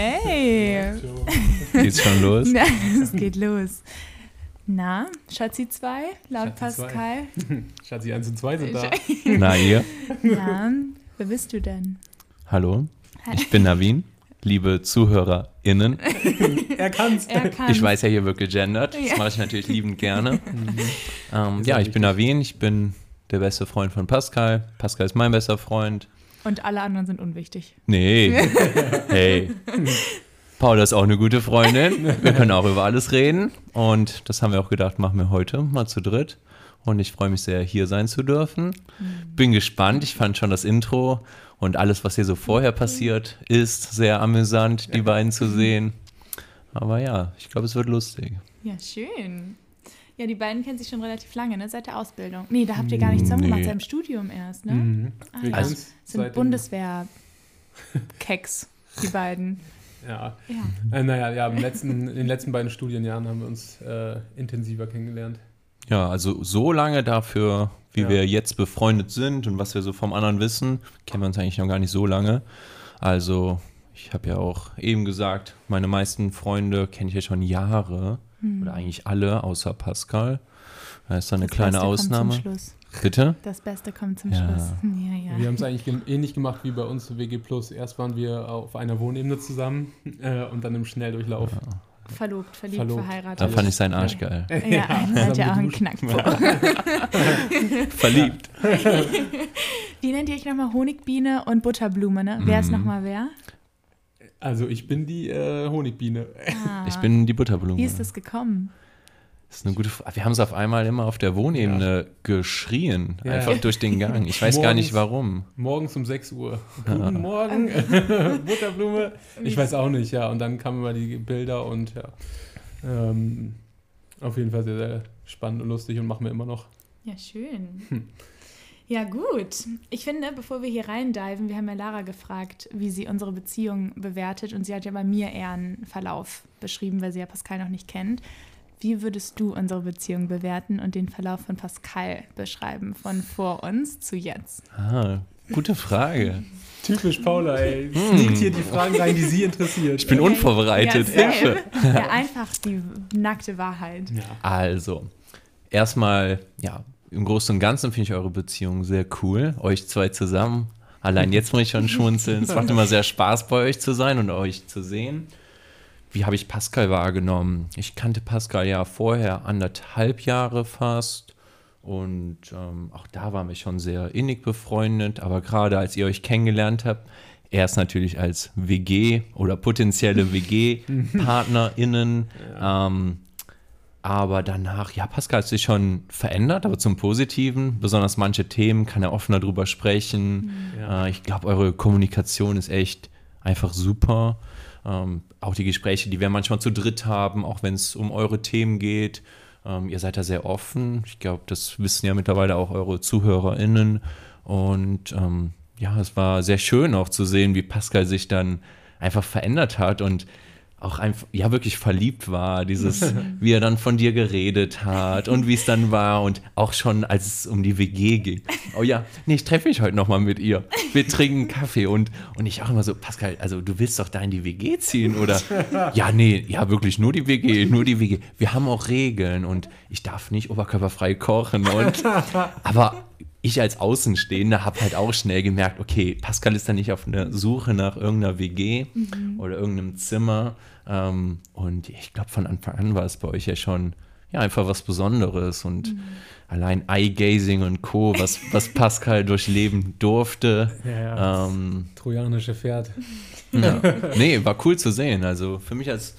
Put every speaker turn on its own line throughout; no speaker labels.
Okay.
Geht's schon los?
Na, es geht los. Na, Schatzi 2, laut
Schatzi zwei.
Pascal.
Schatzi 1 und 2 sind da.
Na, ihr?
Ja, wer bist du denn?
Hallo, ich bin Navin. Liebe ZuhörerInnen,
Er kann's.
Er kann.
ich weiß ja, hier wird gegendert. Das
Ja.
mache ich natürlich liebend gerne. ähm,
Ist
ja, ich bin Navin, ich bin der beste Freund von Pascal. Pascal ist mein bester Freund.
Und alle anderen sind unwichtig.
Nee. hey. Paula ist auch eine gute Freundin. Wir können auch über alles reden. Und das haben wir auch gedacht, machen wir heute mal zu dritt. Und ich freue mich sehr, hier sein zu dürfen. Bin gespannt. Ich fand schon das Intro und alles, was hier so vorher passiert ist, sehr amüsant, die beiden zu sehen. Aber ja, ich glaube, es wird lustig.
Ja, schön. Ja, die beiden kennen sich schon relativ lange, ne? Seit der Ausbildung. Nee, da habt ihr gar nicht zusammen gemacht,
Nee.
seit dem Studium erst, ne?
Mhm.
Ah, ja.
Also-
sind Bundeswehr-Keks, die beiden.
Ja.
Ja.
Äh, naja, ja, im letzten, in den letzten beiden Studienjahren haben wir uns äh, intensiver kennengelernt.
Ja, also so lange dafür, wie
Ja.
wir jetzt befreundet sind und was wir so vom anderen wissen, kennen wir uns eigentlich noch gar nicht so lange. Also ich habe ja auch eben gesagt, meine meisten Freunde kenne ich ja schon Jahre oder eigentlich alle, außer Pascal. Da ist dann eine
Das
kleine
Beste
Ausnahme.
Kommt zum Schluss.
Bitte?
Das Beste kommt zum
Ja.
Schluss. Ja,
Wir
ja.
haben es eigentlich ge- ähnlich gemacht wie bei uns WG Plus. Erst waren wir auf einer Wohnebene zusammen äh, und dann im Schnelldurchlauf.
Verlobt, verliebt,
Verlobt.
verheiratet.
Da fand ich seinen Arsch geil.
Ja, einer hat ja auch einen Knackpunkt.
Verliebt.
Wie nennt ihr euch nochmal? Honigbiene und Butterblume, ne? Wer ist
Mhm.
nochmal wer?
Also ich bin die äh, Honigbiene.
Ah.
Ich bin die Butterblume.
Wie ist das gekommen?
Das ist eine gute Frage. Wir haben es auf einmal immer auf der Wohnebene geschrien,
Ja.
einfach durch den Gang. Ich weiß gar nicht
Morgens.
warum.
Morgens um 6 Uhr. Guten Morgen, Butterblume. Ich weiß auch nicht, ja. Und dann kamen immer die Bilder und ja. Ähm, auf jeden Fall sehr, sehr spannend und lustig und machen wir immer noch.
Ja, schön. Ja, gut. Ich finde, bevor wir hier reindiven, wir haben ja Lara gefragt, wie sie unsere Beziehung bewertet und sie hat ja bei mir eher einen Verlauf beschrieben, weil sie ja Pascal noch nicht kennt. Wie würdest du unsere Beziehung bewerten und den Verlauf von Pascal beschreiben, von vor uns zu jetzt?
Ah, gute Frage.
Typisch Paula, ey. Sneakt hier die Fragen rein, die sie interessiert.
Ich bin unvorbereitet.
Ja,
Hilfe.
ja, einfach die nackte Wahrheit.
Ja.
Also, erstmal, ja, im Großen und Ganzen finde ich eure Beziehung sehr cool. Euch zwei zusammen. Allein jetzt muss ich schon schmunzeln. Es macht immer sehr Spaß, bei euch zu sein und euch zu sehen. Wie habe ich Pascal wahrgenommen? Ich kannte Pascal ja vorher anderthalb Jahre fast. Und ähm, auch da waren wir schon sehr innig befreundet. Aber gerade als ihr euch kennengelernt habt, erst natürlich als WG oder potenzielle WG-PartnerInnen. ähm, aber danach, ja, Pascal hat sich schon verändert, aber zum Positiven. Besonders manche Themen kann er offener drüber sprechen.
Ja.
Äh, ich glaube, eure Kommunikation ist echt einfach super. Ähm, auch die Gespräche, die wir manchmal zu dritt haben, auch wenn es um eure Themen geht. Ähm, ihr seid da sehr offen. Ich glaube, das wissen ja mittlerweile auch eure ZuhörerInnen. Und ähm, ja, es war sehr schön auch zu sehen, wie Pascal sich dann einfach verändert hat und auch einfach, ja, wirklich verliebt war, dieses, wie er dann von dir geredet hat und wie es dann war und auch schon, als es um die WG ging. Oh ja, nee, ich treffe mich heute nochmal mit ihr. Wir trinken Kaffee und, und ich auch immer so, Pascal, also du willst doch da in die WG ziehen oder? Ja, nee, ja, wirklich nur die WG, nur die WG. Wir haben auch Regeln und ich darf nicht oberkörperfrei kochen und, aber ich als Außenstehender habe halt auch schnell gemerkt, okay, Pascal ist da nicht auf einer Suche nach irgendeiner WG oder irgendeinem Zimmer. Ähm, und ich glaube, von Anfang an war es bei euch ja schon ja, einfach was Besonderes. Und allein Eye-Gazing und Co., was, was Pascal durchleben durfte.
Ja, ja.
Ähm,
Trojanische Pferd.
ja. Nee, war cool zu sehen. Also für mich als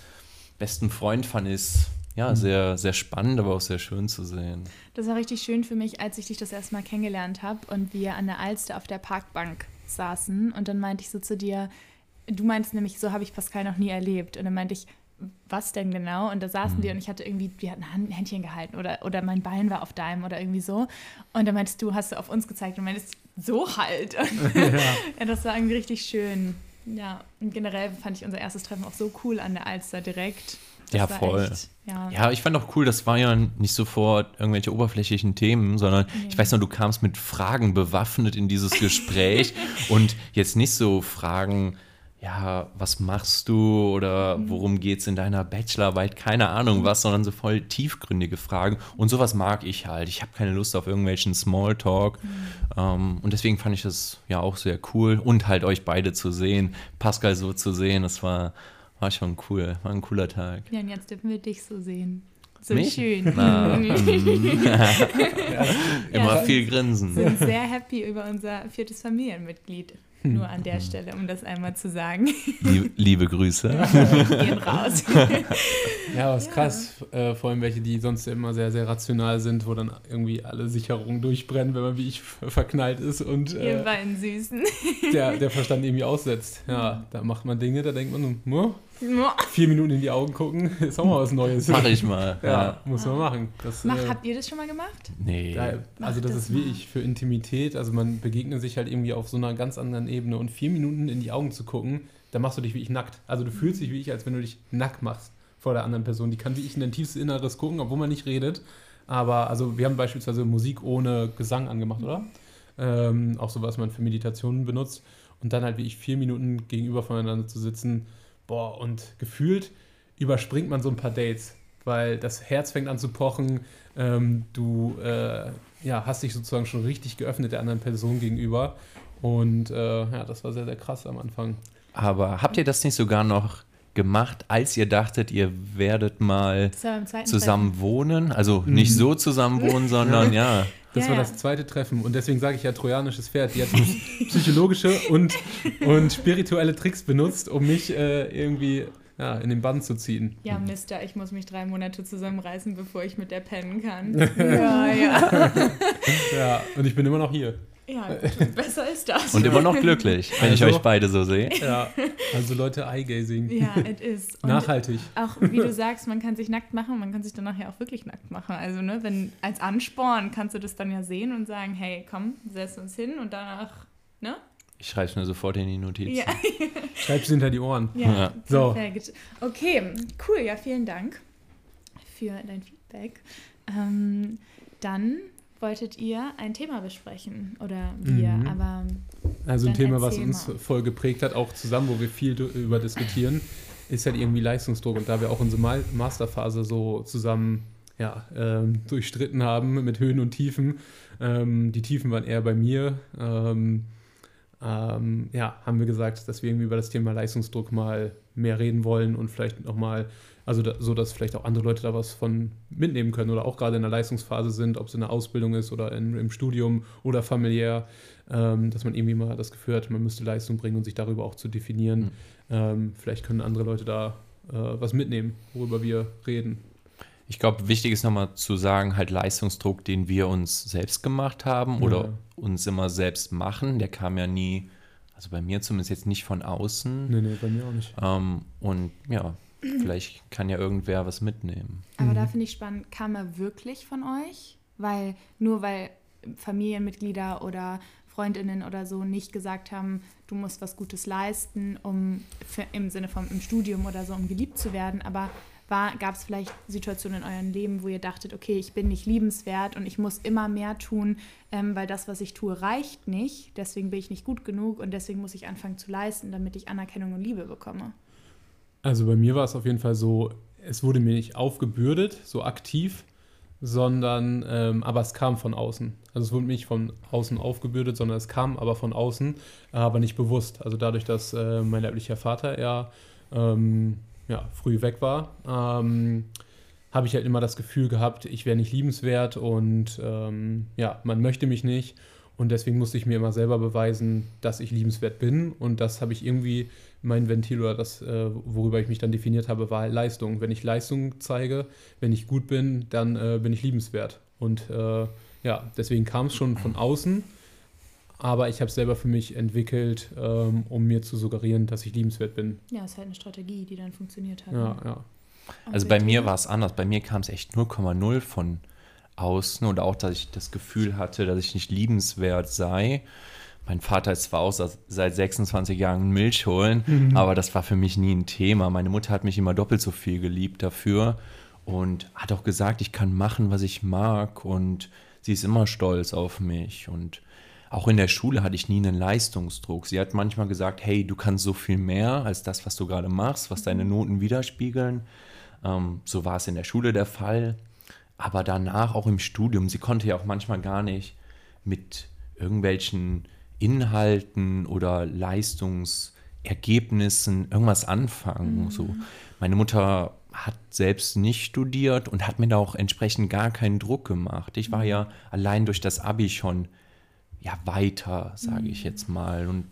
besten Freund fand ich es ja, sehr, sehr spannend, aber auch sehr schön zu sehen.
Das war richtig schön für mich, als ich dich das erste Mal kennengelernt habe und wir an der Alster auf der Parkbank saßen. Und dann meinte ich so zu dir, du meinst nämlich, so habe ich Pascal noch nie erlebt. Und dann meinte ich, was denn genau? Und da saßen wir und ich hatte irgendwie, wir hatten ein Händchen gehalten oder, oder mein Bein war auf deinem oder irgendwie so. Und dann meintest du, hast du auf uns gezeigt und meintest, so halt. Und ja, das war irgendwie richtig schön. Ja, und generell fand ich unser erstes Treffen auch so cool an der Alster direkt. Das
Ja, voll.
Echt, ja.
Ja, ich fand auch cool, das war ja nicht sofort irgendwelche oberflächlichen Themen, sondern ich weiß noch, du kamst mit Fragen bewaffnet in dieses Gespräch und jetzt nicht so Fragen, ja, was machst du oder
Mhm.
worum geht es in deiner Bachelorarbeit, keine Ahnung was, sondern so voll tiefgründige Fragen. Und sowas mag ich halt. Ich habe keine Lust auf irgendwelchen Smalltalk.
Mhm.
Ähm, und deswegen fand ich das ja auch sehr cool. Und halt euch beide zu sehen, Pascal so zu sehen, das war, war schon cool. War ein cooler Tag.
Ja, und jetzt dürfen wir dich so sehen. So
Mich?
schön.
Na,
Wir
Immer
Ja.
viel grinsen.
sind sehr happy über unser viertes Familienmitglied. Nur an
Hm.
der Stelle, um das einmal zu sagen.
Liebe, liebe Grüße.
Gehen raus.
Ja, was krass. Äh, vor allem welche, die sonst immer sehr, sehr rational sind, wo dann irgendwie alle Sicherungen durchbrennen, wenn man wie ich verknallt ist und
Ihr
äh,
beiden Süßen.
der, der Verstand irgendwie aussetzt. Ja, da macht man Dinge, da denkt man, hm, vier Minuten in die Augen gucken, ist auch mal was Neues.
Mach ich mal.
Ja,
Ja.
muss man machen. Das,
Mach,
äh,
habt ihr das schon mal gemacht?
Nee.
Ja, also das,
das
ist wie
mal.
ich für Intimität, also man begegnet sich halt irgendwie auf so einer ganz anderen Ebene und vier Minuten in die Augen zu gucken, da machst du dich wie ich nackt. Also du fühlst dich wie ich, als wenn du dich nackt machst vor der anderen Person. Die kann wie ich in dein tiefstes Inneres gucken, obwohl man nicht redet. Aber also wir haben beispielsweise Musik ohne Gesang angemacht, oder? Ähm, auch so, was man für Meditationen benutzt. Und dann halt wie ich vier Minuten gegenüber voneinander zu sitzen. Boah, und gefühlt überspringt man so ein paar Dates, weil das Herz fängt an zu pochen. Ähm, du äh, ja, hast dich sozusagen schon richtig geöffnet der anderen Person gegenüber. Und äh, ja, das war sehr, sehr krass am Anfang.
Aber habt ihr das nicht sogar noch gemacht, als ihr dachtet, ihr werdet mal zusammen wohnen? Also nicht
Mhm.
so zusammen wohnen, sondern ja.
Das
Ja,
war das zweite Treffen und deswegen sage ich ja trojanisches Pferd. Die hat psychologische und, und spirituelle Tricks benutzt, um mich äh, irgendwie ja, in den Bann zu ziehen.
Ja, Mister, ich muss mich drei Monate zusammenreißen, bevor ich mit der pennen kann. ja, ja.
Ja, und ich bin immer noch hier.
Ja, gut, besser ist das.
Und immer noch glücklich, wenn ich
Also-
euch beide so sehe.
Ja, also Leute, Eye-Gazing.
ja, es ist. Und
Nachhaltig.
auch, wie du sagst, man kann sich nackt machen, man kann sich dann nachher auch wirklich nackt machen. Also, ne, wenn als Ansporn kannst du das dann ja sehen und sagen, hey, komm, setz uns hin und danach, ne?
Ich schreibe es mir sofort in die Notizen.
Ja,
Schreib's hinter die Ohren.
ja,
Ja.
So.
perfekt. Okay, cool, ja, vielen Dank für dein Feedback. Ähm, dann wolltet ihr ein Thema besprechen oder wir,
Mhm.
aber
Also ein Thema, was uns
mal.
voll geprägt hat, auch zusammen, wo wir viel über diskutieren, ist halt irgendwie Leistungsdruck. Und da wir auch unsere Ma- Masterphase so zusammen ja, ähm, durchstritten haben mit Höhen und Tiefen, ähm, die Tiefen waren eher bei mir, ähm, ähm, ja, haben wir gesagt, dass wir irgendwie über das Thema Leistungsdruck mal mehr reden wollen und vielleicht nochmal, also da, so, dass vielleicht auch andere Leute da was von mitnehmen können oder auch gerade in der Leistungsphase sind, ob es in der Ausbildung ist oder in, im Studium oder familiär, ähm, dass man irgendwie mal das Gefühl hat, man müsste Leistung bringen und sich darüber auch zu definieren.
Mhm.
Ähm, vielleicht können andere Leute da äh, was mitnehmen, worüber wir reden.
Ich glaube, wichtig ist nochmal zu sagen, halt Leistungsdruck, den wir uns selbst gemacht haben oder
Ja.
uns immer selbst machen, der kam ja nie, also bei mir zumindest jetzt nicht von außen.
Nee, nee, bei mir auch nicht.
Ähm, und ja, vielleicht kann ja irgendwer was mitnehmen.
Aber
Mhm.
da finde ich spannend, kam er wirklich von euch? Weil nur weil Familienmitglieder oder Freundinnen oder so nicht gesagt haben, du musst was Gutes leisten, um für, im Sinne von im Studium oder so, um geliebt zu werden, aber gab es vielleicht Situationen in eurem Leben, wo ihr dachtet, okay, ich bin nicht liebenswert und ich muss immer mehr tun, ähm, weil das, was ich tue, reicht nicht. Deswegen bin ich nicht gut genug und deswegen muss ich anfangen zu leisten, damit ich Anerkennung und Liebe bekomme.
Also bei mir war es auf jeden Fall so, es wurde mir nicht aufgebürdet, so aktiv, sondern, ähm, aber es kam von außen. Also es wurde nicht von außen aufgebürdet, sondern es kam aber von außen, aber nicht bewusst. Also dadurch, dass äh, mein leiblicher Vater ja, ähm, ja früh weg war, ähm, habe ich halt immer das Gefühl gehabt, ich wäre nicht liebenswert und ähm, ja, man möchte mich nicht. Und deswegen musste ich mir immer selber beweisen, dass ich liebenswert bin. Und das habe ich irgendwie, mein Ventil oder das, äh, worüber ich mich dann definiert habe, war Leistung. Wenn ich Leistung zeige, wenn ich gut bin, dann äh, bin ich liebenswert. Und äh, ja, deswegen kam es schon von außen. Aber ich habe es selber für mich entwickelt, ähm, um mir zu suggerieren, dass ich liebenswert bin.
Ja, ist halt eine Strategie, die dann funktioniert hat.
Ja,
ne?
ja.
Also bei mir war es anders. Bei mir kam es echt 0,0 von außen und auch, dass ich das Gefühl hatte, dass ich nicht liebenswert sei. Mein Vater ist zwar auch seit 26 Jahren Milch holen,
Mhm.
aber das war für mich nie ein Thema. Meine Mutter hat mich immer doppelt so viel geliebt dafür und hat auch gesagt, ich kann machen, was ich mag und sie ist immer stolz auf mich und auch in der Schule hatte ich nie einen Leistungsdruck. Sie hat manchmal gesagt, hey, du kannst so viel mehr als das, was du gerade machst, was deine Noten widerspiegeln. Ähm, so war es in der Schule der Fall. Aber danach auch im Studium, sie konnte ja auch manchmal gar nicht mit irgendwelchen Inhalten oder Leistungsergebnissen irgendwas anfangen. Mhm. So. Meine Mutter hat selbst nicht studiert und hat mir da auch entsprechend gar keinen Druck gemacht. Ich war mhm. ja allein durch das Abi schon ja weiter, sage ich mhm. jetzt mal. Und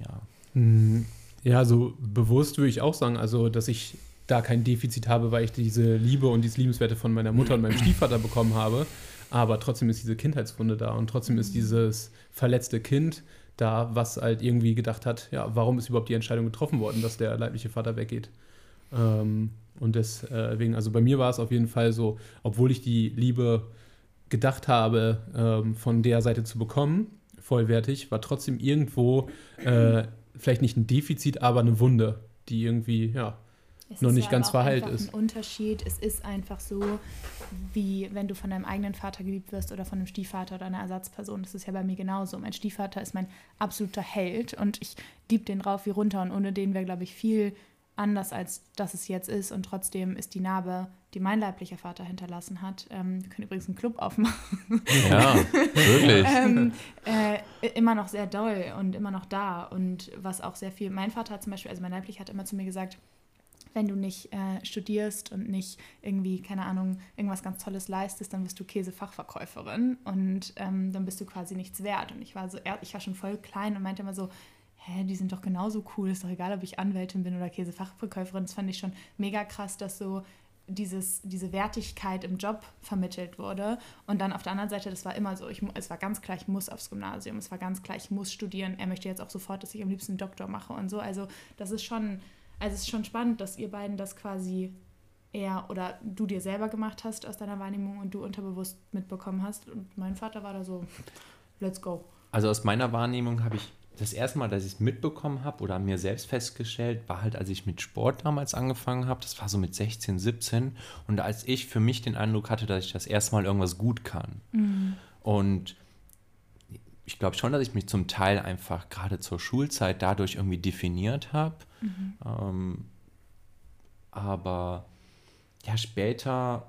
ja.
Mhm. Ja, so bewusst würde ich auch sagen, also dass ich da kein Defizit habe, weil ich diese Liebe und diese Liebenswerte von meiner Mutter und meinem Stiefvater bekommen habe. Aber trotzdem ist diese Kindheitswunde da und trotzdem ist dieses verletzte Kind da, was halt irgendwie gedacht hat, ja, warum ist überhaupt die Entscheidung getroffen worden, dass der leibliche Vater weggeht. Ähm, und deswegen, also bei mir war es auf jeden Fall so, obwohl ich die Liebe gedacht habe, ähm, von der Seite zu bekommen, vollwertig, war trotzdem irgendwo äh, vielleicht nicht ein Defizit, aber eine Wunde, die irgendwie, ja, es noch nicht ganz verheilt ist.
Ein Unterschied. Es ist einfach so, wie wenn du von deinem eigenen Vater geliebt wirst oder von einem Stiefvater oder einer Ersatzperson. Das ist ja bei mir genauso. Mein Stiefvater ist mein absoluter Held und ich liebe den rauf wie runter und ohne den wäre, glaube ich, viel anders, als das es jetzt ist. Und trotzdem ist die Narbe, die mein leiblicher Vater hinterlassen hat, ähm, wir können übrigens einen Club aufmachen.
Ja, wirklich.
ähm, äh, immer noch sehr doll und immer noch da. Und was auch sehr viel, mein Vater hat zum Beispiel, also mein leiblicher hat immer zu mir gesagt, wenn du nicht äh, studierst und nicht irgendwie, keine Ahnung, irgendwas ganz Tolles leistest, dann bist du Käsefachverkäuferin und ähm, dann bist du quasi nichts wert. Und ich war so, ich war schon voll klein und meinte immer so, hä, die sind doch genauso cool, ist doch egal, ob ich Anwältin bin oder Käsefachverkäuferin. Das fand ich schon mega krass, dass so dieses, diese Wertigkeit im Job vermittelt wurde. Und dann auf der anderen Seite, das war immer so, ich, es war ganz klar, ich muss aufs Gymnasium, es war ganz klar, ich muss studieren. Er möchte jetzt auch sofort, dass ich am liebsten einen Doktor mache und so. Also das ist schon, also es ist schon spannend, dass ihr beiden das quasi eher oder du dir selber gemacht hast aus deiner Wahrnehmung und du unterbewusst mitbekommen hast. Und mein Vater war da so, let's go.
Also aus meiner Wahrnehmung habe ich das erste Mal, dass ich es mitbekommen habe oder mir selbst festgestellt, war halt, als ich mit Sport damals angefangen habe. Das war so mit 16, 17. Und als ich für mich den Eindruck hatte, dass ich das erste Mal irgendwas gut kann. Mhm. Und ich glaube schon, dass ich mich zum Teil einfach gerade zur Schulzeit dadurch irgendwie definiert habe. Mhm. Ähm, aber ja, später,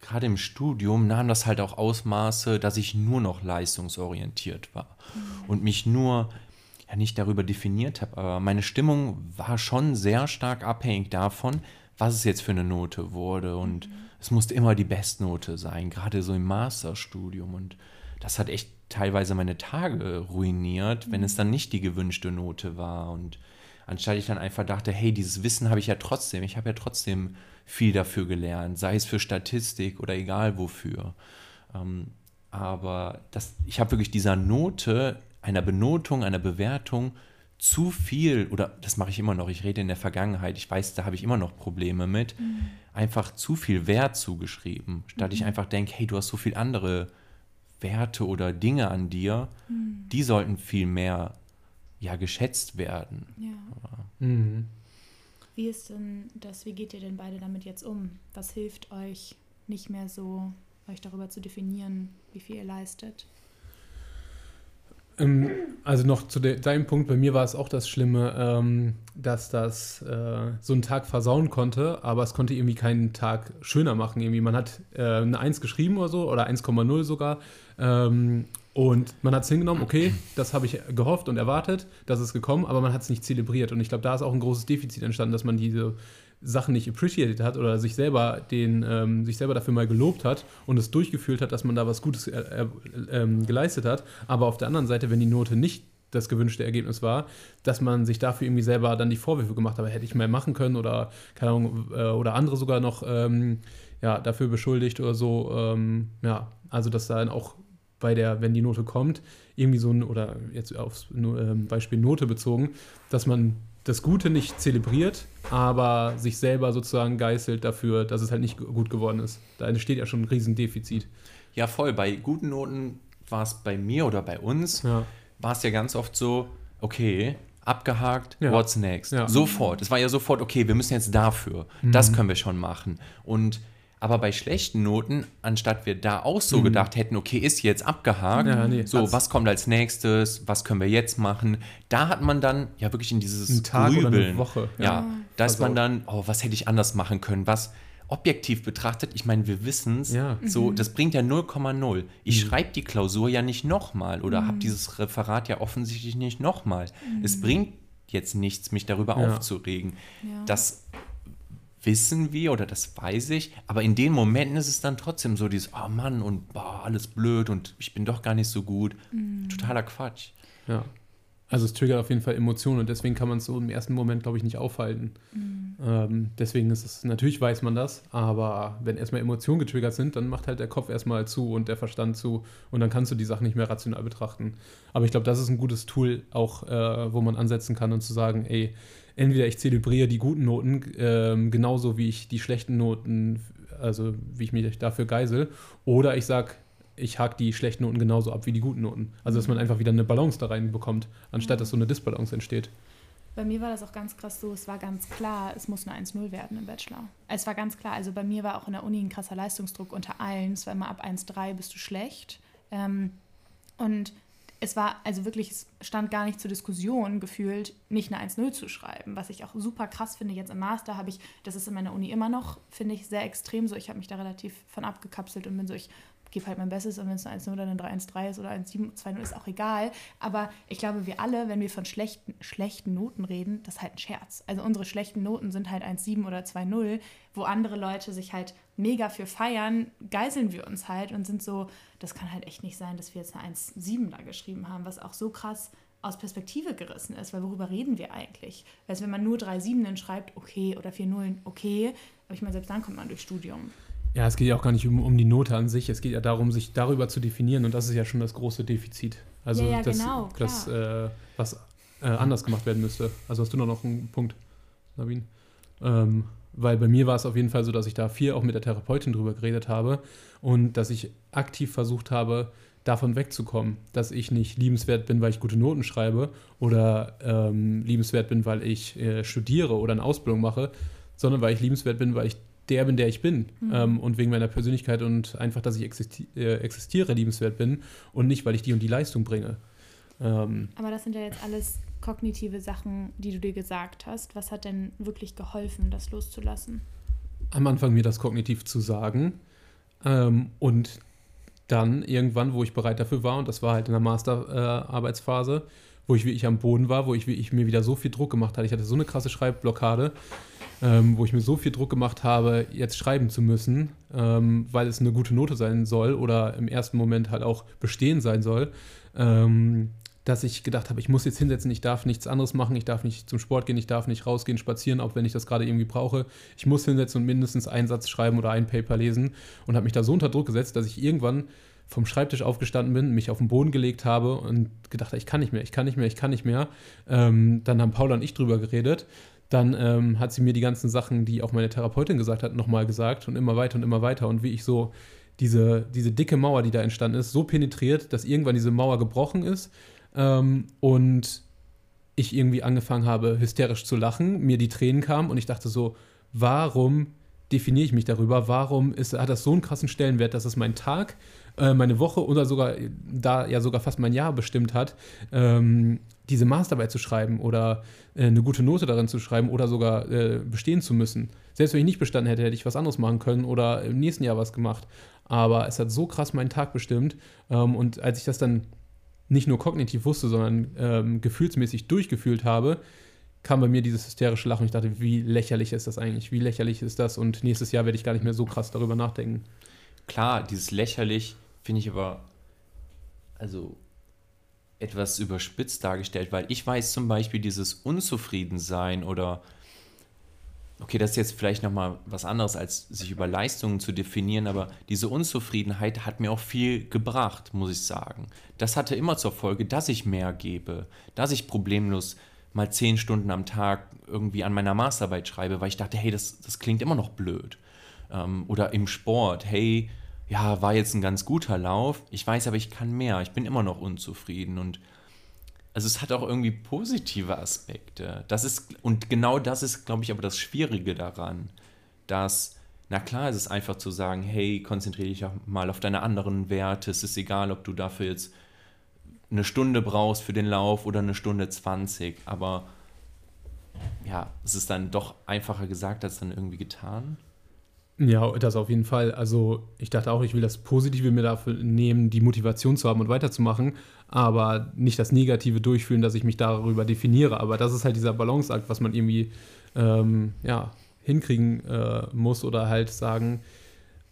gerade im Studium, nahm das halt auch Ausmaße, dass ich nur noch leistungsorientiert war mhm. und mich nur ja nicht darüber definiert habe, aber meine Stimmung war schon sehr stark abhängig davon, was es jetzt für eine Note wurde. Und mhm. es musste immer die Bestnote sein, gerade so im Masterstudium. Und das hat echt teilweise meine Tage ruiniert, mhm. wenn es mhm. dann nicht die gewünschte Note war. Und anstatt ich dann einfach dachte, hey, dieses Wissen habe ich ja trotzdem, ich habe ja trotzdem viel dafür gelernt, sei es für Statistik oder egal wofür. Ähm, aber das, ich habe wirklich dieser Note einer Benotung, einer Bewertung zu viel, oder das mache ich immer noch, ich rede in der Vergangenheit, ich weiß, da habe ich immer noch Probleme mit, mhm. einfach zu viel Wert zugeschrieben, statt mhm. ich einfach denke, hey, du hast so viel andere Werte oder Dinge an dir, mhm. die sollten viel mehr ja, geschätzt werden.
Ja. Mhm. Wie ist denn das, wie geht ihr denn beide damit jetzt um? Was hilft euch nicht mehr so, euch darüber zu definieren, wie viel ihr leistet?
Ähm, also noch zu deinem Punkt, bei mir war es auch das Schlimme, ähm, dass das äh, so einen Tag versauen konnte, aber es konnte irgendwie keinen Tag schöner machen. Irgendwie. Man hat äh, eine 1 geschrieben oder so, oder 1,0 sogar. Ähm, und man hat es hingenommen, okay, das habe ich gehofft und erwartet, das ist gekommen, aber man hat es nicht zelebriert. Und ich glaube, da ist auch ein großes Defizit entstanden, dass man diese Sachen nicht appreciated hat oder sich selber den ähm, sich selber dafür mal gelobt hat und es durchgefühlt hat, dass man da was Gutes äh, äh, ähm, geleistet hat. Aber auf der anderen Seite, wenn die Note nicht das gewünschte Ergebnis war, dass man sich dafür irgendwie selber dann die Vorwürfe gemacht hat, hätte ich mehr machen können oder keine Ahnung äh, oder andere sogar noch ähm, ja dafür beschuldigt oder so. Ähm, ja, also dass dann auch bei der, wenn die Note kommt, irgendwie so ein, oder jetzt aufs ähm, Beispiel Note bezogen, dass man das Gute nicht zelebriert, aber sich selber sozusagen geißelt dafür, dass es halt nicht gut geworden ist. Da entsteht ja schon ein Riesendefizit.
Ja, voll. Bei guten Noten war es bei mir oder bei uns, ja. war es ja ganz oft so, okay, abgehakt, ja. what's next? Ja. Sofort. Es war ja sofort, okay, wir müssen jetzt dafür. Mhm. Das können wir schon machen. Und Aber bei schlechten Noten, anstatt wir da auch so mhm. gedacht hätten, okay, ist jetzt abgehakt, ja, nee, so, was kommt als nächstes, was können wir jetzt machen, da hat man dann ja wirklich in dieses
Ein Tag Grübeln, oder eine Woche.
Ja, ja da ist man dann, oh, was hätte ich anders machen können, was objektiv betrachtet, ich meine, wir wissen es, ja. so, mhm. das bringt ja 0,0. Ich mhm. schreibe die Klausur ja nicht nochmal oder mhm. habe dieses Referat ja offensichtlich nicht nochmal. Mhm. Es bringt jetzt nichts, mich darüber ja. aufzuregen. Ja. Das wissen wir oder das weiß ich, aber in den Momenten ist es dann trotzdem so dieses, oh Mann, und boah, alles blöd und ich bin doch gar nicht so gut. Mhm. Totaler Quatsch.
Ja. Also es triggert auf jeden Fall Emotionen und deswegen kann man es so im ersten Moment, glaube ich, nicht aufhalten. Mhm. Ähm, deswegen ist es, natürlich weiß man das, aber wenn erstmal Emotionen getriggert sind, dann macht halt der Kopf erstmal zu und der Verstand zu und dann kannst du die Sachen nicht mehr rational betrachten. Aber ich glaube, das ist ein gutes Tool auch, äh, wo man ansetzen kann und zu sagen, ey, entweder ich zelebriere die guten Noten äh, genauso wie ich die schlechten Noten, also wie ich mich dafür geisel, oder ich sage, ich hake die schlechten Noten genauso ab wie die guten Noten. Also, dass man einfach wieder eine Balance da reinbekommt, anstatt dass so eine Disbalance entsteht.
Bei mir war das auch ganz krass so, es war ganz klar, es muss eine 1-0 werden im Bachelor. Es war ganz klar, also bei mir war auch in der Uni ein krasser Leistungsdruck unter allen. Es war immer ab 1-3 bist du schlecht. Ähm, und es war also wirklich, es stand gar nicht zur Diskussion gefühlt, nicht eine 1-0 zu schreiben. Was ich auch super krass finde, jetzt im Master habe ich, das ist in meiner Uni immer noch, finde ich, sehr extrem so. Ich habe mich da relativ von abgekapselt und bin so, ich gebe halt mein Bestes und wenn es eine 1-0 oder eine 3-1-3 ist oder ein 7-2-0 ist auch egal. Aber ich glaube, wir alle, wenn wir von schlechten, schlechten Noten reden, das ist halt ein Scherz. Also unsere schlechten Noten sind halt 1-7 oder 2-0, wo andere Leute sich halt mega für feiern, geiseln wir uns halt und sind so, das kann halt echt nicht sein, dass wir jetzt eine 1-7 da geschrieben haben, was auch so krass aus Perspektive gerissen ist, weil worüber reden wir eigentlich? Also wenn man nur drei Siebenen schreibt, okay, oder vier Nullen, okay, aber ich meine, selbst dann kommt man durch Studium.
Ja, es geht ja auch gar nicht um, um die Note an sich. Es geht ja darum, sich darüber zu definieren. Und das ist ja schon das große Defizit. Also ja, ja, das, genau, das äh, was äh, anders gemacht werden müsste. Also hast du noch einen Punkt, Navin? Ähm, weil bei mir war es auf jeden Fall so, dass ich da viel auch mit der Therapeutin drüber geredet habe und dass ich aktiv versucht habe, davon wegzukommen, dass ich nicht liebenswert bin, weil ich gute Noten schreibe oder ähm, liebenswert bin, weil ich äh, studiere oder eine Ausbildung mache, sondern weil ich liebenswert bin, weil ich der bin, der ich bin. Mhm. Ähm, und wegen meiner Persönlichkeit und einfach, dass ich existi äh, existiere, liebenswert bin und nicht, weil ich die und die Leistung bringe.
Ähm, Aber das sind ja jetzt alles kognitive Sachen, die du dir gesagt hast. Was hat denn wirklich geholfen, das loszulassen?
Am Anfang mir das kognitiv zu sagen ähm, und dann irgendwann, wo ich bereit dafür war, und das war halt in der Masterarbeitsphase, äh, wo ich wirklich am Boden war, wo ich, ich mir wieder so viel Druck gemacht hatte. Ich hatte so eine krasse Schreibblockade, ähm, wo ich mir so viel Druck gemacht habe, jetzt schreiben zu müssen, ähm, weil es eine gute Note sein soll oder im ersten Moment halt auch bestehen sein soll, ähm, dass ich gedacht habe, ich muss jetzt hinsetzen, ich darf nichts anderes machen, ich darf nicht zum Sport gehen, ich darf nicht rausgehen, spazieren, auch wenn ich das gerade irgendwie brauche. Ich muss hinsetzen und mindestens einen Satz schreiben oder ein Paper lesen und habe mich da so unter Druck gesetzt, dass ich irgendwann vom Schreibtisch aufgestanden bin, mich auf den Boden gelegt habe und gedacht, ich kann nicht mehr, ich kann nicht mehr, ich kann nicht mehr. Ähm, dann haben Paula und ich drüber geredet dann ähm, hat sie mir die ganzen Sachen, die auch meine Therapeutin gesagt hat, nochmal gesagt und immer weiter und immer weiter. Und wie ich so diese, diese dicke Mauer, die da entstanden ist, so penetriert, dass irgendwann diese Mauer gebrochen ist ähm, und ich irgendwie angefangen habe, hysterisch zu lachen, mir die Tränen kamen und ich dachte so, warum definiere ich mich darüber? Warum ist, hat das so einen krassen Stellenwert, dass es meinen Tag, äh, meine Woche oder sogar da ja sogar fast mein Jahr bestimmt hat, ähm, diese Masterarbeit zu schreiben oder äh, eine gute Note darin zu schreiben oder sogar äh, bestehen zu müssen. Selbst wenn ich nicht bestanden hätte, hätte ich was anderes machen können oder im nächsten Jahr was gemacht. Aber es hat so krass meinen Tag bestimmt. Ähm, und als ich das dann nicht nur kognitiv wusste, sondern ähm, gefühlsmäßig durchgefühlt habe, kam bei mir dieses hysterische Lachen. Ich dachte, wie lächerlich ist das eigentlich? Wie lächerlich ist das? Und nächstes Jahr werde ich gar nicht mehr so krass darüber nachdenken.
Klar, dieses lächerlich finde ich aber, also etwas überspitzt dargestellt, weil ich weiß zum Beispiel dieses Unzufriedensein oder okay, das ist jetzt vielleicht nochmal was anderes, als sich über Leistungen zu definieren, aber diese Unzufriedenheit hat mir auch viel gebracht, muss ich sagen. Das hatte immer zur Folge, dass ich mehr gebe, dass ich problemlos mal zehn Stunden am Tag irgendwie an meiner Masterarbeit schreibe, weil ich dachte, hey, das, das klingt immer noch blöd. Ähm, oder im Sport, hey, ja, war jetzt ein ganz guter Lauf. Ich weiß aber, ich kann mehr. Ich bin immer noch unzufrieden und also es hat auch irgendwie positive Aspekte. Das ist und genau das ist, glaube ich, aber das Schwierige daran, dass na klar, es ist einfach zu sagen, hey, konzentriere dich mal auf deine anderen Werte. Es ist egal, ob du dafür jetzt eine Stunde brauchst für den Lauf oder eine Stunde 20. Aber ja, es ist dann doch einfacher gesagt als dann irgendwie getan.
Ja, das auf jeden Fall. Also ich dachte auch, ich will das Positive mir dafür nehmen, die Motivation zu haben und weiterzumachen, aber nicht das Negative durchführen, dass ich mich darüber definiere. Aber das ist halt dieser Balanceakt, was man irgendwie ähm, ja, hinkriegen äh, muss oder halt sagen,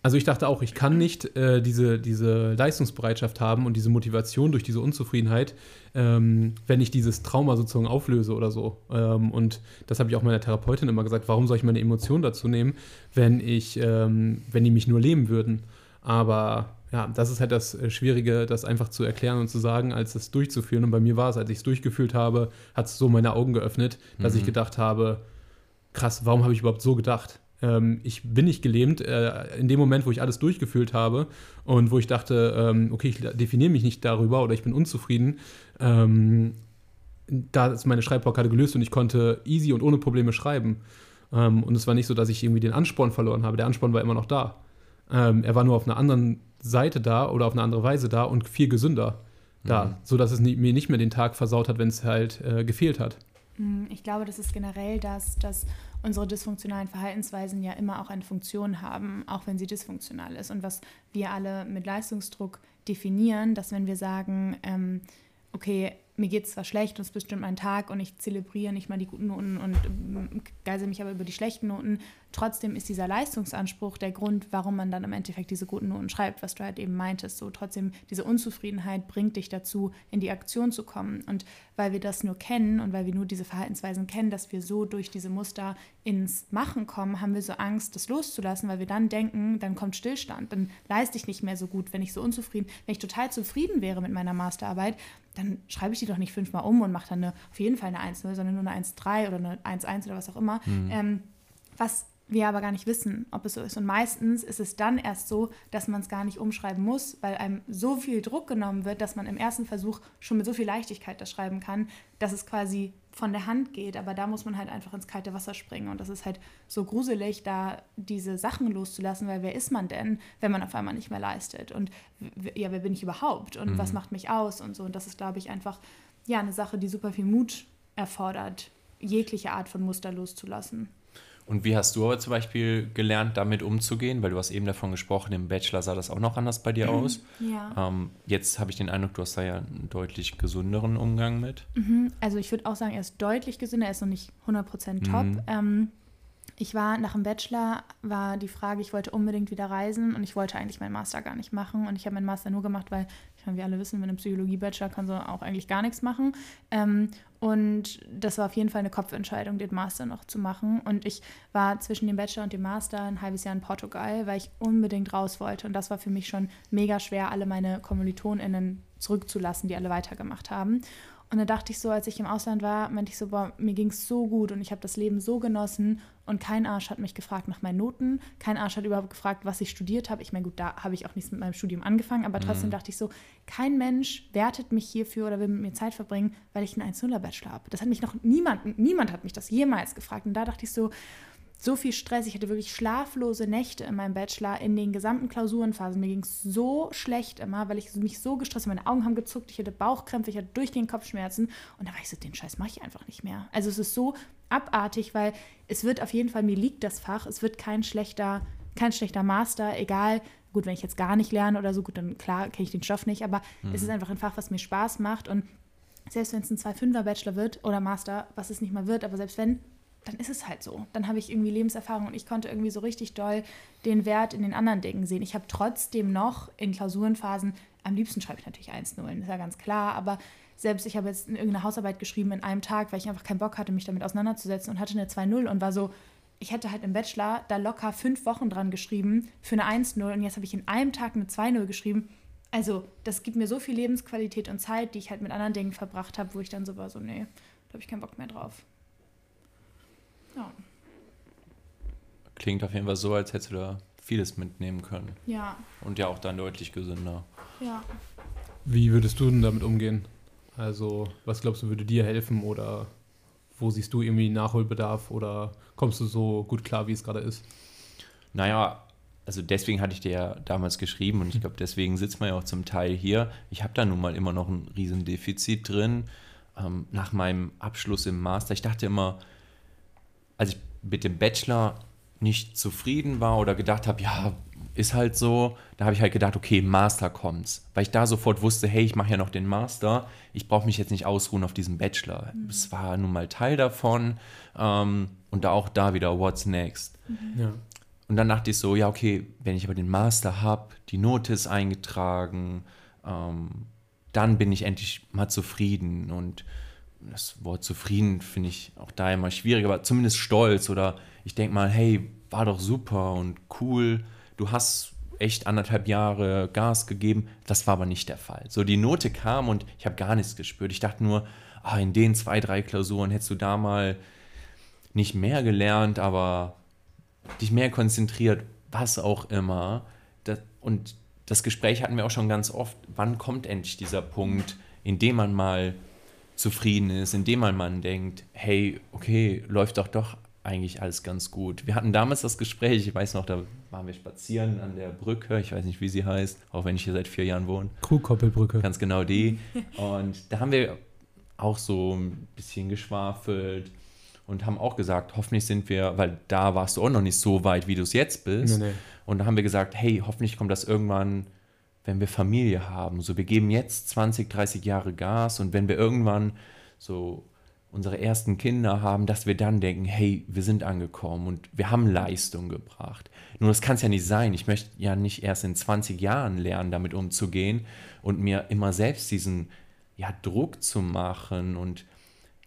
also ich dachte auch, ich kann nicht äh, diese, diese Leistungsbereitschaft haben und diese Motivation durch diese Unzufriedenheit, ähm, wenn ich dieses Trauma sozusagen auflöse oder so. Ähm, und das habe ich auch meiner Therapeutin immer gesagt, warum soll ich meine Emotionen dazu nehmen, wenn ich, ähm, wenn die mich nur leben würden. Aber ja, das ist halt das äh, Schwierige, das einfach zu erklären und zu sagen, als es durchzuführen. Und bei mir war es, als ich es durchgeführt habe, hat es so meine Augen geöffnet, dass mhm. ich gedacht habe, krass, warum habe ich überhaupt so gedacht? Ähm, ich bin nicht gelähmt. Äh, in dem Moment, wo ich alles durchgefühlt habe und wo ich dachte, ähm, okay, ich definiere mich nicht darüber oder ich bin unzufrieden, ähm, da ist meine Schreibblockade gelöst und ich konnte easy und ohne Probleme schreiben. Ähm, und es war nicht so, dass ich irgendwie den Ansporn verloren habe. Der Ansporn war immer noch da. Ähm, er war nur auf einer anderen Seite da oder auf eine andere Weise da und viel gesünder da, mhm. sodass es nie, mir nicht mehr den Tag versaut hat, wenn es halt äh, gefehlt hat.
Hm, ich glaube, das ist generell das, dass unsere dysfunktionalen Verhaltensweisen ja immer auch eine Funktion haben, auch wenn sie dysfunktional ist. Und was wir alle mit Leistungsdruck definieren, dass wenn wir sagen, ähm, okay, mir geht es zwar schlecht und es ist bestimmt mein Tag und ich zelebriere nicht mal die guten Noten und ähm, geise mich aber über die schlechten Noten. Trotzdem ist dieser Leistungsanspruch der Grund, warum man dann im Endeffekt diese guten Noten schreibt, was du halt eben meintest. So trotzdem, diese Unzufriedenheit bringt dich dazu, in die Aktion zu kommen. Und weil wir das nur kennen und weil wir nur diese Verhaltensweisen kennen, dass wir so durch diese Muster ins Machen kommen, haben wir so Angst, das loszulassen, weil wir dann denken, dann kommt Stillstand, dann leiste ich nicht mehr so gut, wenn ich so unzufrieden, wenn ich total zufrieden wäre mit meiner Masterarbeit, dann schreibe ich die doch nicht fünfmal um und mache dann eine, auf jeden Fall eine 1-0, sondern nur eine 1-3 oder eine 1-1 oder was auch immer. Mhm. Ähm, was wir aber gar nicht wissen, ob es so ist. Und meistens ist es dann erst so, dass man es gar nicht umschreiben muss, weil einem so viel Druck genommen wird, dass man im ersten Versuch schon mit so viel Leichtigkeit das schreiben kann, dass es quasi von der Hand geht. Aber da muss man halt einfach ins kalte Wasser springen. Und das ist halt so gruselig, da diese Sachen loszulassen, weil wer ist man denn, wenn man auf einmal nicht mehr leistet? Und ja, wer bin ich überhaupt? Und mhm. was macht mich aus? Und so. Und das ist, glaube ich, einfach ja eine Sache, die super viel Mut erfordert, jegliche Art von Muster loszulassen.
Und wie hast du aber zum Beispiel gelernt, damit umzugehen? Weil du hast eben davon gesprochen, im Bachelor sah das auch noch anders bei dir aus.
Ja.
Ähm, jetzt habe ich den Eindruck, du hast da ja einen deutlich gesünderen Umgang mit.
Mhm. Also ich würde auch sagen, er ist deutlich gesünder, er ist noch nicht 100% top. Mhm. Ähm, ich war nach dem Bachelor, war die Frage, ich wollte unbedingt wieder reisen und ich wollte eigentlich meinen Master gar nicht machen. Und ich habe meinen Master nur gemacht, weil, meine, wir alle wissen, mit einem Psychologie-Bachelor kann so auch eigentlich gar nichts machen. Ähm, und das war auf jeden Fall eine Kopfentscheidung, den Master noch zu machen. Und ich war zwischen dem Bachelor und dem Master ein halbes Jahr in Portugal, weil ich unbedingt raus wollte. Und das war für mich schon mega schwer, alle meine KommilitonInnen zurückzulassen, die alle weitergemacht haben. Und da dachte ich so, als ich im Ausland war, meinte ich so, boah, mir ging es so gut und ich habe das Leben so genossen und kein Arsch hat mich gefragt nach meinen Noten, kein Arsch hat überhaupt gefragt, was ich studiert habe. Ich meine, gut, da habe ich auch nichts mit meinem Studium angefangen, aber trotzdem mhm. dachte ich so, kein Mensch wertet mich hierfür oder will mit mir Zeit verbringen, weil ich einen 1-0er-Bachelor habe. Das hat mich noch niemand, niemand hat mich das jemals gefragt. Und da dachte ich so, so viel Stress. Ich hatte wirklich schlaflose Nächte in meinem Bachelor in den gesamten Klausurenphasen. Mir ging es so schlecht immer, weil ich mich so gestresst habe. Meine Augen haben gezuckt, ich hatte Bauchkrämpfe, ich hatte durchgehend Kopfschmerzen. Und da war ich so, den Scheiß mache ich einfach nicht mehr. Also es ist so abartig, weil es wird auf jeden Fall, mir liegt das Fach, es wird kein schlechter, kein schlechter Master, egal. Gut, wenn ich jetzt gar nicht lerne oder so, gut, dann klar kenne ich den Stoff nicht, aber mhm. es ist einfach ein Fach, was mir Spaß macht und selbst wenn es ein 2-5er Bachelor wird oder Master, was es nicht mal wird, aber selbst wenn, dann ist es halt so. Dann habe ich irgendwie Lebenserfahrung und ich konnte irgendwie so richtig doll den Wert in den anderen Dingen sehen. Ich habe trotzdem noch in Klausurenphasen, am liebsten schreibe ich natürlich 1-0, ist ja ganz klar, aber selbst ich habe jetzt irgendeine Hausarbeit geschrieben in einem Tag, weil ich einfach keinen Bock hatte, mich damit auseinanderzusetzen und hatte eine 2-0 und war so, ich hätte halt im Bachelor da locker fünf Wochen dran geschrieben für eine 1-0 und jetzt habe ich in einem Tag eine 2-0 geschrieben. Also, das gibt mir so viel Lebensqualität und Zeit, die ich halt mit anderen Dingen verbracht habe, wo ich dann so war, so, nee, da habe ich keinen Bock mehr drauf. Ja.
Klingt auf jeden Fall so, als hättest du da vieles mitnehmen können.
Ja.
Und ja auch dann deutlich gesünder.
Ja.
Wie würdest du denn damit umgehen? Also, was glaubst du, würde dir helfen oder wo siehst du irgendwie Nachholbedarf oder kommst du so gut klar, wie es gerade ist?
Naja, also deswegen hatte ich dir ja damals geschrieben und ich glaube, deswegen sitzt man ja auch zum Teil hier. Ich habe da nun mal immer noch ein Riesendefizit drin. Ähm, nach meinem Abschluss im Master, ich dachte immer, als ich mit dem Bachelor nicht zufrieden war oder gedacht habe, ja, ist halt so, da habe ich halt gedacht, okay, Master kommt's. Weil ich da sofort wusste, hey, ich mache ja noch den Master, ich brauche mich jetzt nicht ausruhen auf diesem Bachelor. Mhm. Es war nun mal Teil davon ähm, und da auch da wieder, what's next? Mhm. Ja. Und dann dachte ich so, ja, okay, wenn ich aber den Master habe, die Note ist eingetragen, ähm, dann bin ich endlich mal zufrieden. Und das Wort zufrieden finde ich auch da immer schwierig, aber zumindest stolz oder ich denke mal, hey, war doch super und cool, du hast echt anderthalb Jahre Gas gegeben. Das war aber nicht der Fall. So, die Note kam und ich habe gar nichts gespürt. Ich dachte nur, ah, in den zwei, drei Klausuren hättest du da mal nicht mehr gelernt, aber dich mehr konzentriert, was auch immer. Das, und das Gespräch hatten wir auch schon ganz oft. Wann kommt endlich dieser Punkt, in dem man mal zufrieden ist, in dem man, man denkt, hey, okay, läuft doch doch eigentlich alles ganz gut. Wir hatten damals das Gespräch, ich weiß noch, da waren wir spazieren an der Brücke, ich weiß nicht, wie sie heißt, auch wenn ich hier seit vier Jahren wohne.
Kuhkoppelbrücke.
Ganz genau die. Und da haben wir auch so ein bisschen geschwafelt und haben auch gesagt, hoffentlich sind wir, weil da warst du auch noch nicht so weit, wie du es jetzt bist. Nee, nee. Und da haben wir gesagt, hey, hoffentlich kommt das irgendwann, wenn wir Familie haben. So, wir geben jetzt 20, 30 Jahre Gas und wenn wir irgendwann so unsere ersten Kinder haben, dass wir dann denken, hey, wir sind angekommen und wir haben Leistung gebracht. Nur das kann es ja nicht sein. Ich möchte ja nicht erst in 20 Jahren lernen, damit umzugehen und mir immer selbst diesen ja, Druck zu machen und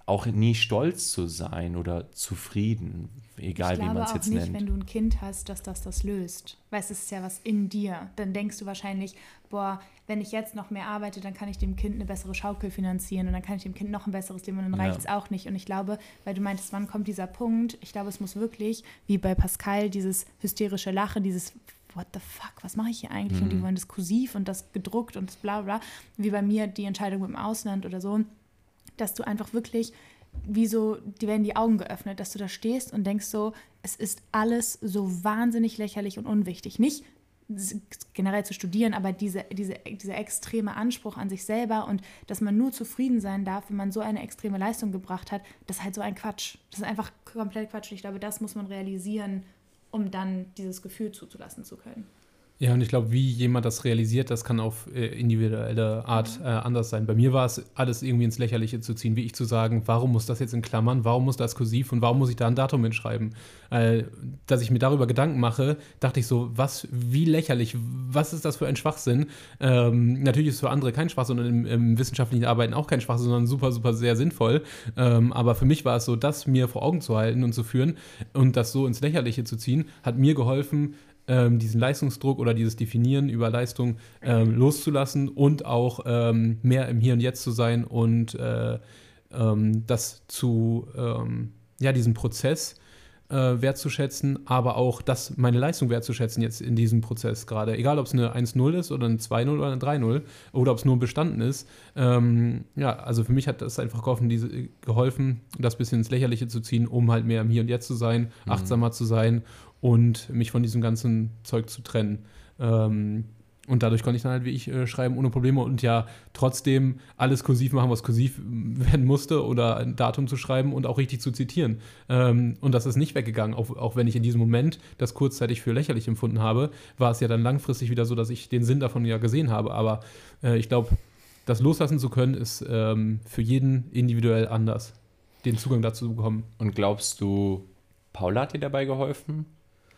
auch nie stolz zu sein oder zufrieden, egal wie man es jetzt nicht, nennt.
wenn du ein Kind hast, dass das das löst. Weil es ist ja was in dir. Dann denkst du wahrscheinlich, boah, wenn ich jetzt noch mehr arbeite, dann kann ich dem Kind eine bessere Schaukel finanzieren und dann kann ich dem Kind noch ein besseres Leben und dann reicht es auch nicht. Und ich glaube, weil du meintest, wann kommt dieser Punkt? Ich glaube, es muss wirklich, wie bei Pascal, dieses hysterische Lachen, dieses what the fuck, was mache ich hier eigentlich? Mhm. Und die mhm. wollen das kursiv und das gedruckt und das bla bla. Wie bei mir die Entscheidung mit dem Ausland oder so dass du einfach wirklich, wie so, die werden die Augen geöffnet, dass du da stehst und denkst so, es ist alles so wahnsinnig lächerlich und unwichtig. Nicht generell zu studieren, aber diese, diese, dieser extreme Anspruch an sich selber und dass man nur zufrieden sein darf, wenn man so eine extreme Leistung gebracht hat, das ist halt so ein Quatsch. Das ist einfach komplett Quatsch. Ich glaube, das muss man realisieren, um dann dieses Gefühl zuzulassen zu können.
Ja, und ich glaube, wie jemand das realisiert, das kann auf äh, individuelle Art mhm. äh, anders sein. Bei mir war es alles irgendwie ins Lächerliche zu ziehen, wie ich zu sagen, warum muss das jetzt in Klammern, warum muss das kursiv und warum muss ich da ein Datum hinschreiben? Äh, dass ich mir darüber Gedanken mache, dachte ich so, was, wie lächerlich, was ist das für ein Schwachsinn? Ähm, natürlich ist es für andere kein Schwachsinn und im, im, wissenschaftlichen Arbeiten auch kein Schwachsinn, sondern super, super sehr sinnvoll. Ähm, aber für mich war es so, das mir vor Augen zu halten und zu führen und das so ins Lächerliche zu ziehen, hat mir geholfen, ähm, diesen Leistungsdruck oder dieses Definieren über Leistung ähm, loszulassen und auch ähm, mehr im Hier und Jetzt zu sein und äh, ähm, das zu, ähm, ja, diesen Prozess äh, wertzuschätzen, aber auch das, meine Leistung wertzuschätzen jetzt in diesem Prozess gerade. Egal, ob es eine 1-0 ist oder eine 2-0 oder eine 3-0 oder ob es nur bestanden ist. Ähm, ja, also für mich hat das einfach geholfen, diese, geholfen, das bisschen ins Lächerliche zu ziehen, um halt mehr im Hier und Jetzt zu sein, mhm. achtsamer zu sein und mich von diesem ganzen Zeug zu trennen. Ähm, und dadurch konnte ich dann halt wie ich äh, schreiben ohne Probleme und ja trotzdem alles kursiv machen, was kursiv werden musste oder ein Datum zu schreiben und auch richtig zu zitieren. Ähm, und das ist nicht weggegangen, auch, auch wenn ich in diesem Moment das kurzzeitig für lächerlich empfunden habe, war es ja dann langfristig wieder so, dass ich den Sinn davon ja gesehen habe. Aber äh, ich glaube, das loslassen zu können, ist ähm, für jeden individuell anders, den Zugang dazu zu bekommen.
Und glaubst du, Paula hat dir dabei geholfen?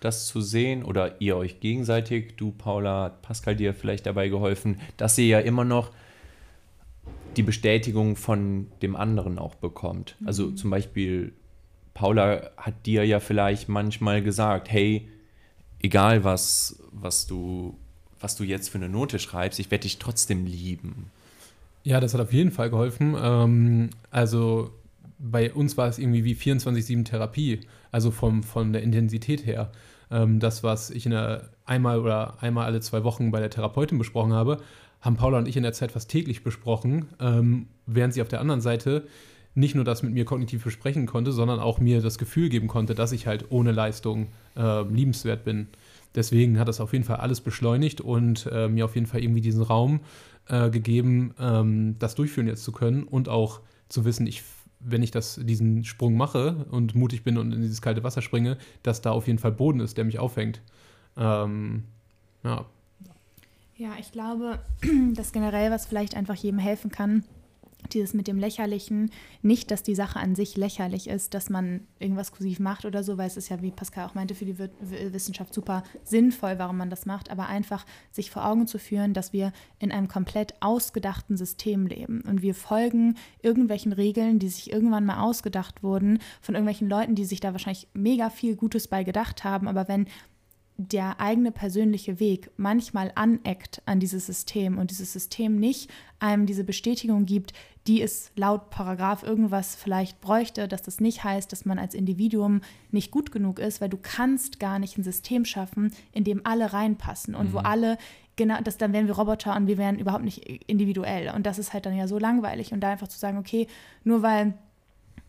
Das zu sehen oder ihr euch gegenseitig, du Paula, hat Pascal dir vielleicht dabei geholfen, dass ihr ja immer noch die Bestätigung von dem anderen auch bekommt. Mhm. Also zum Beispiel, Paula hat dir ja vielleicht manchmal gesagt, hey, egal was, was du, was du jetzt für eine Note schreibst, ich werde dich trotzdem lieben.
Ja, das hat auf jeden Fall geholfen. Ähm, also bei uns war es irgendwie wie 24-7 Therapie, also vom, von der Intensität her. Ähm, das, was ich in der, einmal oder einmal alle zwei Wochen bei der Therapeutin besprochen habe, haben Paula und ich in der Zeit fast täglich besprochen, ähm, während sie auf der anderen Seite nicht nur das mit mir kognitiv besprechen konnte, sondern auch mir das Gefühl geben konnte, dass ich halt ohne Leistung äh, liebenswert bin. Deswegen hat das auf jeden Fall alles beschleunigt und äh, mir auf jeden Fall irgendwie diesen Raum äh, gegeben, ähm, das durchführen jetzt zu können und auch zu wissen, ich, wenn ich das, diesen Sprung mache und mutig bin und in dieses kalte Wasser springe, dass da auf jeden Fall Boden ist, der mich auffängt. Ähm, ja.
Ja, ich glaube, dass generell was vielleicht einfach jedem helfen kann, dieses mit dem Lächerlichen, nicht, dass die Sache an sich lächerlich ist, dass man irgendwas kursiv macht oder so, weil es ist ja, wie Pascal auch meinte, für die Wissenschaft super sinnvoll, warum man das macht, aber einfach sich vor Augen zu führen, dass wir in einem komplett ausgedachten System leben und wir folgen irgendwelchen Regeln, die sich irgendwann mal ausgedacht wurden, von irgendwelchen Leuten, die sich da wahrscheinlich mega viel Gutes bei gedacht haben, aber wenn der eigene persönliche Weg manchmal aneckt an dieses System und dieses System nicht einem diese Bestätigung gibt, die es laut Paragraph irgendwas vielleicht bräuchte, dass das nicht heißt, dass man als Individuum nicht gut genug ist, weil du kannst gar nicht ein System schaffen, in dem alle reinpassen und mhm. wo alle genau, das dann wären wir Roboter und wir wären überhaupt nicht individuell und das ist halt dann ja so langweilig und da einfach zu sagen, okay, nur weil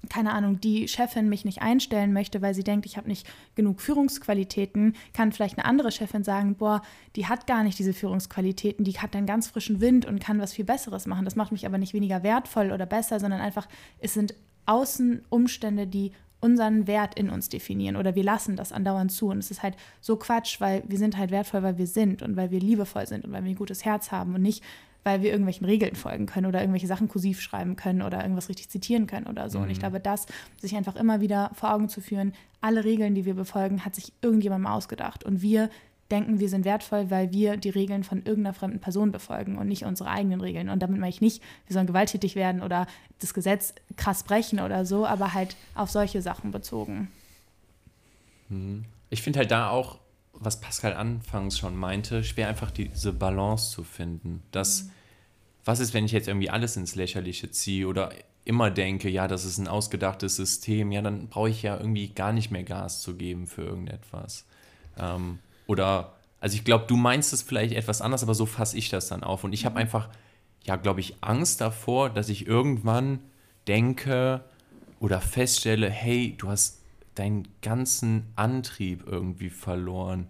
keine Ahnung, die Chefin mich nicht einstellen möchte, weil sie denkt, ich habe nicht genug Führungsqualitäten, kann vielleicht eine andere Chefin sagen, boah, die hat gar nicht diese Führungsqualitäten, die hat dann ganz frischen Wind und kann was viel Besseres machen. Das macht mich aber nicht weniger wertvoll oder besser, sondern einfach, es sind Außenumstände, die unseren Wert in uns definieren oder wir lassen das andauernd zu und es ist halt so Quatsch, weil wir sind halt wertvoll, weil wir sind und weil wir liebevoll sind und weil wir ein gutes Herz haben und nicht, weil wir irgendwelchen Regeln folgen können oder irgendwelche Sachen kursiv schreiben können oder irgendwas richtig zitieren können oder so. Mhm. Und ich mhm. glaube, das sich einfach immer wieder vor Augen zu führen, alle Regeln, die wir befolgen, hat sich irgendjemand mal ausgedacht. Und wir denken, wir sind wertvoll, weil wir die Regeln von irgendeiner fremden Person befolgen und nicht unsere eigenen Regeln. Und damit meine ich nicht, wir sollen gewalttätig werden oder das Gesetz krass brechen oder so, aber halt auf solche Sachen bezogen.
Mhm. Ich finde halt da auch was Pascal anfangs schon meinte, schwer einfach diese Balance zu finden. Das, mhm. was ist, wenn ich jetzt irgendwie alles ins Lächerliche ziehe oder immer denke, ja, das ist ein ausgedachtes System, ja, dann brauche ich ja irgendwie gar nicht mehr Gas zu geben für irgendetwas. Ähm, oder, also ich glaube, du meinst es vielleicht etwas anders, aber so fasse ich das dann auf. Und ich habe mhm. einfach, ja, glaube ich, Angst davor, dass ich irgendwann denke oder feststelle, hey, du hast deinen ganzen Antrieb irgendwie verloren.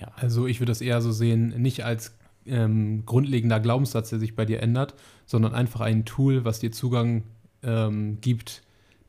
Ja. Also ich würde das eher so sehen, nicht als ähm, grundlegender Glaubenssatz, der sich bei dir ändert, sondern einfach ein Tool, was dir Zugang ähm, gibt,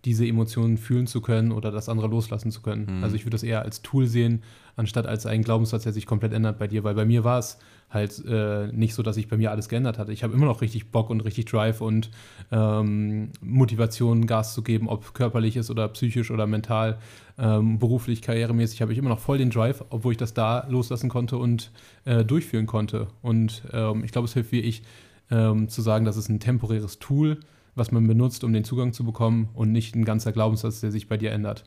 diese Emotionen fühlen zu können oder das andere loslassen zu können. Mhm. Also ich würde das eher als Tool sehen, anstatt als einen Glaubenssatz, der sich komplett ändert bei dir, weil bei mir war es halt äh, nicht so, dass sich bei mir alles geändert hatte. Ich habe immer noch richtig Bock und richtig Drive und ähm, Motivation, Gas zu geben, ob körperlich ist oder psychisch oder mental, ähm, beruflich, karrieremäßig, habe ich immer noch voll den Drive, obwohl ich das da loslassen konnte und äh, durchführen konnte. Und ähm, ich glaube, es hilft wie ich ähm, zu sagen, das ist ein temporäres Tool, was man benutzt, um den Zugang zu bekommen und nicht ein ganzer Glaubenssatz, der sich bei dir ändert.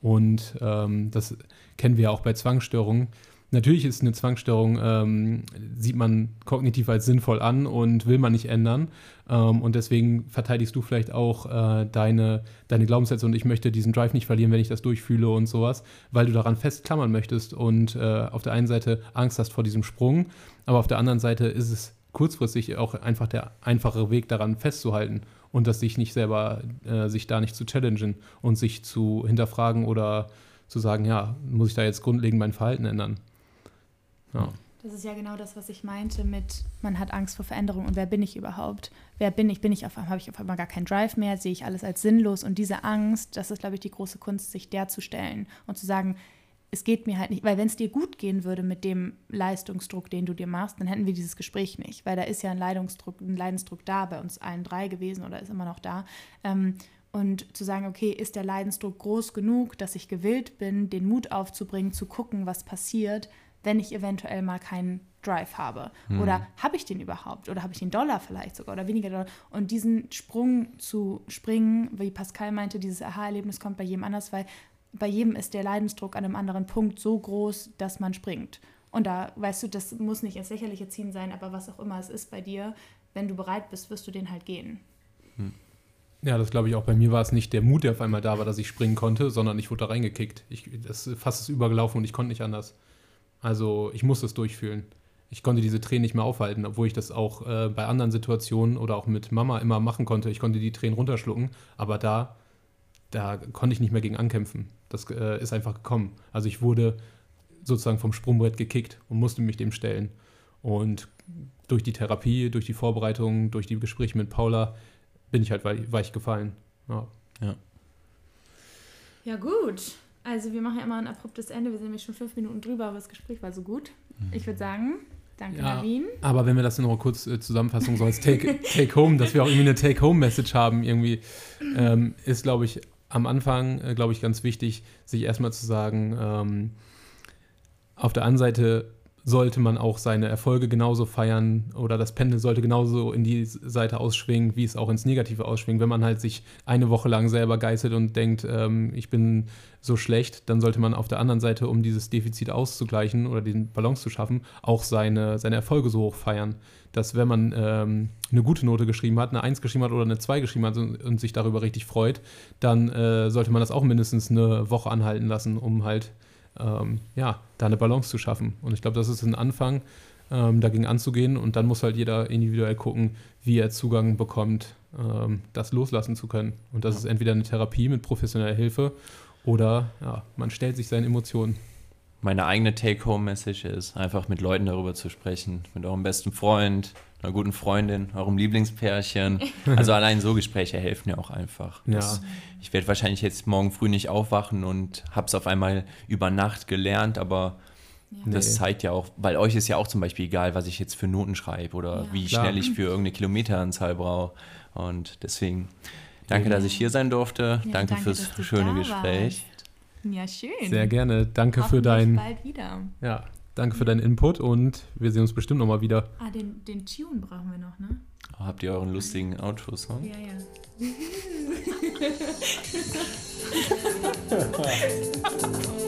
Und ähm, das kennen wir ja auch bei Zwangsstörungen Natürlich ist eine Zwangsstörung, ähm, sieht man kognitiv als sinnvoll an und will man nicht ändern. Ähm, und deswegen verteidigst du vielleicht auch äh, deine, deine Glaubenssätze und ich möchte diesen Drive nicht verlieren, wenn ich das durchfühle und sowas, weil du daran festklammern möchtest und äh, auf der einen Seite Angst hast vor diesem Sprung, aber auf der anderen Seite ist es kurzfristig auch einfach der einfachere Weg daran festzuhalten und das sich nicht selber, äh, sich da nicht zu challengen und sich zu hinterfragen oder zu sagen, ja, muss ich da jetzt grundlegend mein Verhalten ändern.
Ja. Das ist ja genau das, was ich meinte mit, man hat Angst vor Veränderung und wer bin ich überhaupt? Wer bin ich? Bin ich auf einmal, habe ich auf einmal gar keinen Drive mehr, sehe ich alles als sinnlos und diese Angst, das ist, glaube ich, die große Kunst, sich der zu stellen und zu sagen, es geht mir halt nicht, weil wenn es dir gut gehen würde mit dem Leistungsdruck, den du dir machst, dann hätten wir dieses Gespräch nicht, weil da ist ja ein Leidungsdruck, ein Leidensdruck da bei uns allen drei gewesen oder ist immer noch da. Ähm, und zu sagen, okay, ist der Leidensdruck groß genug, dass ich gewillt bin, den Mut aufzubringen, zu gucken, was passiert, wenn ich eventuell mal keinen Drive habe? Hm. Oder habe ich den überhaupt? Oder habe ich den Dollar vielleicht sogar oder weniger Dollar? Und diesen Sprung zu springen, wie Pascal meinte, dieses Aha-Erlebnis kommt bei jedem anders, weil bei jedem ist der Leidensdruck an einem anderen Punkt so groß, dass man springt. Und da, weißt du, das muss nicht ins Lächerliche ziehen sein, aber was auch immer es ist bei dir, wenn du bereit bist, wirst du den halt gehen.
Hm. Ja, das glaube ich auch. Bei mir war es nicht der Mut, der auf einmal da war, dass ich springen konnte, sondern ich wurde da reingekickt. Ich, das fast ist übergelaufen und ich konnte nicht anders. Also ich muss das durchfühlen. ich konnte diese Tränen nicht mehr aufhalten, obwohl ich das auch äh, bei anderen Situationen oder auch mit Mama immer machen konnte. Ich konnte die Tränen runterschlucken, aber da, da konnte ich nicht mehr gegen ankämpfen. Das äh, ist einfach gekommen. Also ich wurde sozusagen vom Sprungbrett gekickt und musste mich dem stellen. Und durch die Therapie, durch die Vorbereitung, durch die Gespräche mit Paula bin ich halt weich gefallen. Ja.
Ja.
Ja, gut. Also wir machen ja immer ein abruptes Ende. Wir sind nämlich schon fünf Minuten drüber, aber das Gespräch war so gut. Ich würde sagen, danke,
Ja.
Navin.
Aber wenn wir das nur noch kurz äh, Zusammenfassung so als Take, Take Home, dass wir auch irgendwie eine Take Home Message haben, irgendwie, ähm, ist, glaube ich, am Anfang, äh, glaube ich, ganz wichtig, sich erstmal zu sagen, ähm, auf der einen Seite sollte man auch seine Erfolge genauso feiern oder das Pendel sollte genauso in die Seite ausschwingen, wie es auch ins Negative ausschwingt. Wenn man halt sich eine Woche lang selber geißelt und denkt, ähm, ich bin so schlecht, dann sollte man auf der anderen Seite, um dieses Defizit auszugleichen oder den Balance zu schaffen, auch seine, seine Erfolge so hoch feiern. Dass wenn man ähm, eine gute Note geschrieben hat, eine 1 geschrieben hat oder eine 2 geschrieben hat und, und sich darüber richtig freut, dann äh, sollte man das auch mindestens eine Woche anhalten lassen, um halt ähm, ja, da eine Balance zu schaffen. Und ich glaube, das ist ein Anfang, ähm, dagegen anzugehen. Und dann muss halt jeder individuell gucken, wie er Zugang bekommt, ähm, das loslassen zu können. Und das
Ja.
ist entweder eine Therapie mit professioneller Hilfe oder ja, man stellt sich seinen Emotionen.
Meine eigene Take-Home-Message ist, einfach mit Leuten darüber zu sprechen. Mit eurem besten Freund, einer guten Freundin, eurem Lieblingspärchen. Also allein so Gespräche helfen ja auch einfach.
Ja.
Das, ich werde wahrscheinlich jetzt morgen früh nicht aufwachen und habe es auf einmal über Nacht gelernt, aber
Ja.
das
Nee.
zeigt ja auch, weil euch ist ja auch zum Beispiel egal, was ich jetzt für Noten schreibe oder
Ja.
wie
Klar.
schnell ich für irgendeine Kilometeranzahl brauche. Und deswegen danke, dass ich hier sein durfte.
Ja,
danke, fürs schöne Gespräch.
warst. Ja, schön.
Sehr gerne. Danke für
Hoffentlich
dein,
bald wieder.
ja, danke für deinen Input und wir sehen uns bestimmt nochmal wieder.
Ah, den, den Tune brauchen wir noch, ne?
Habt ihr euren lustigen Outro-Song?
Ja, ja.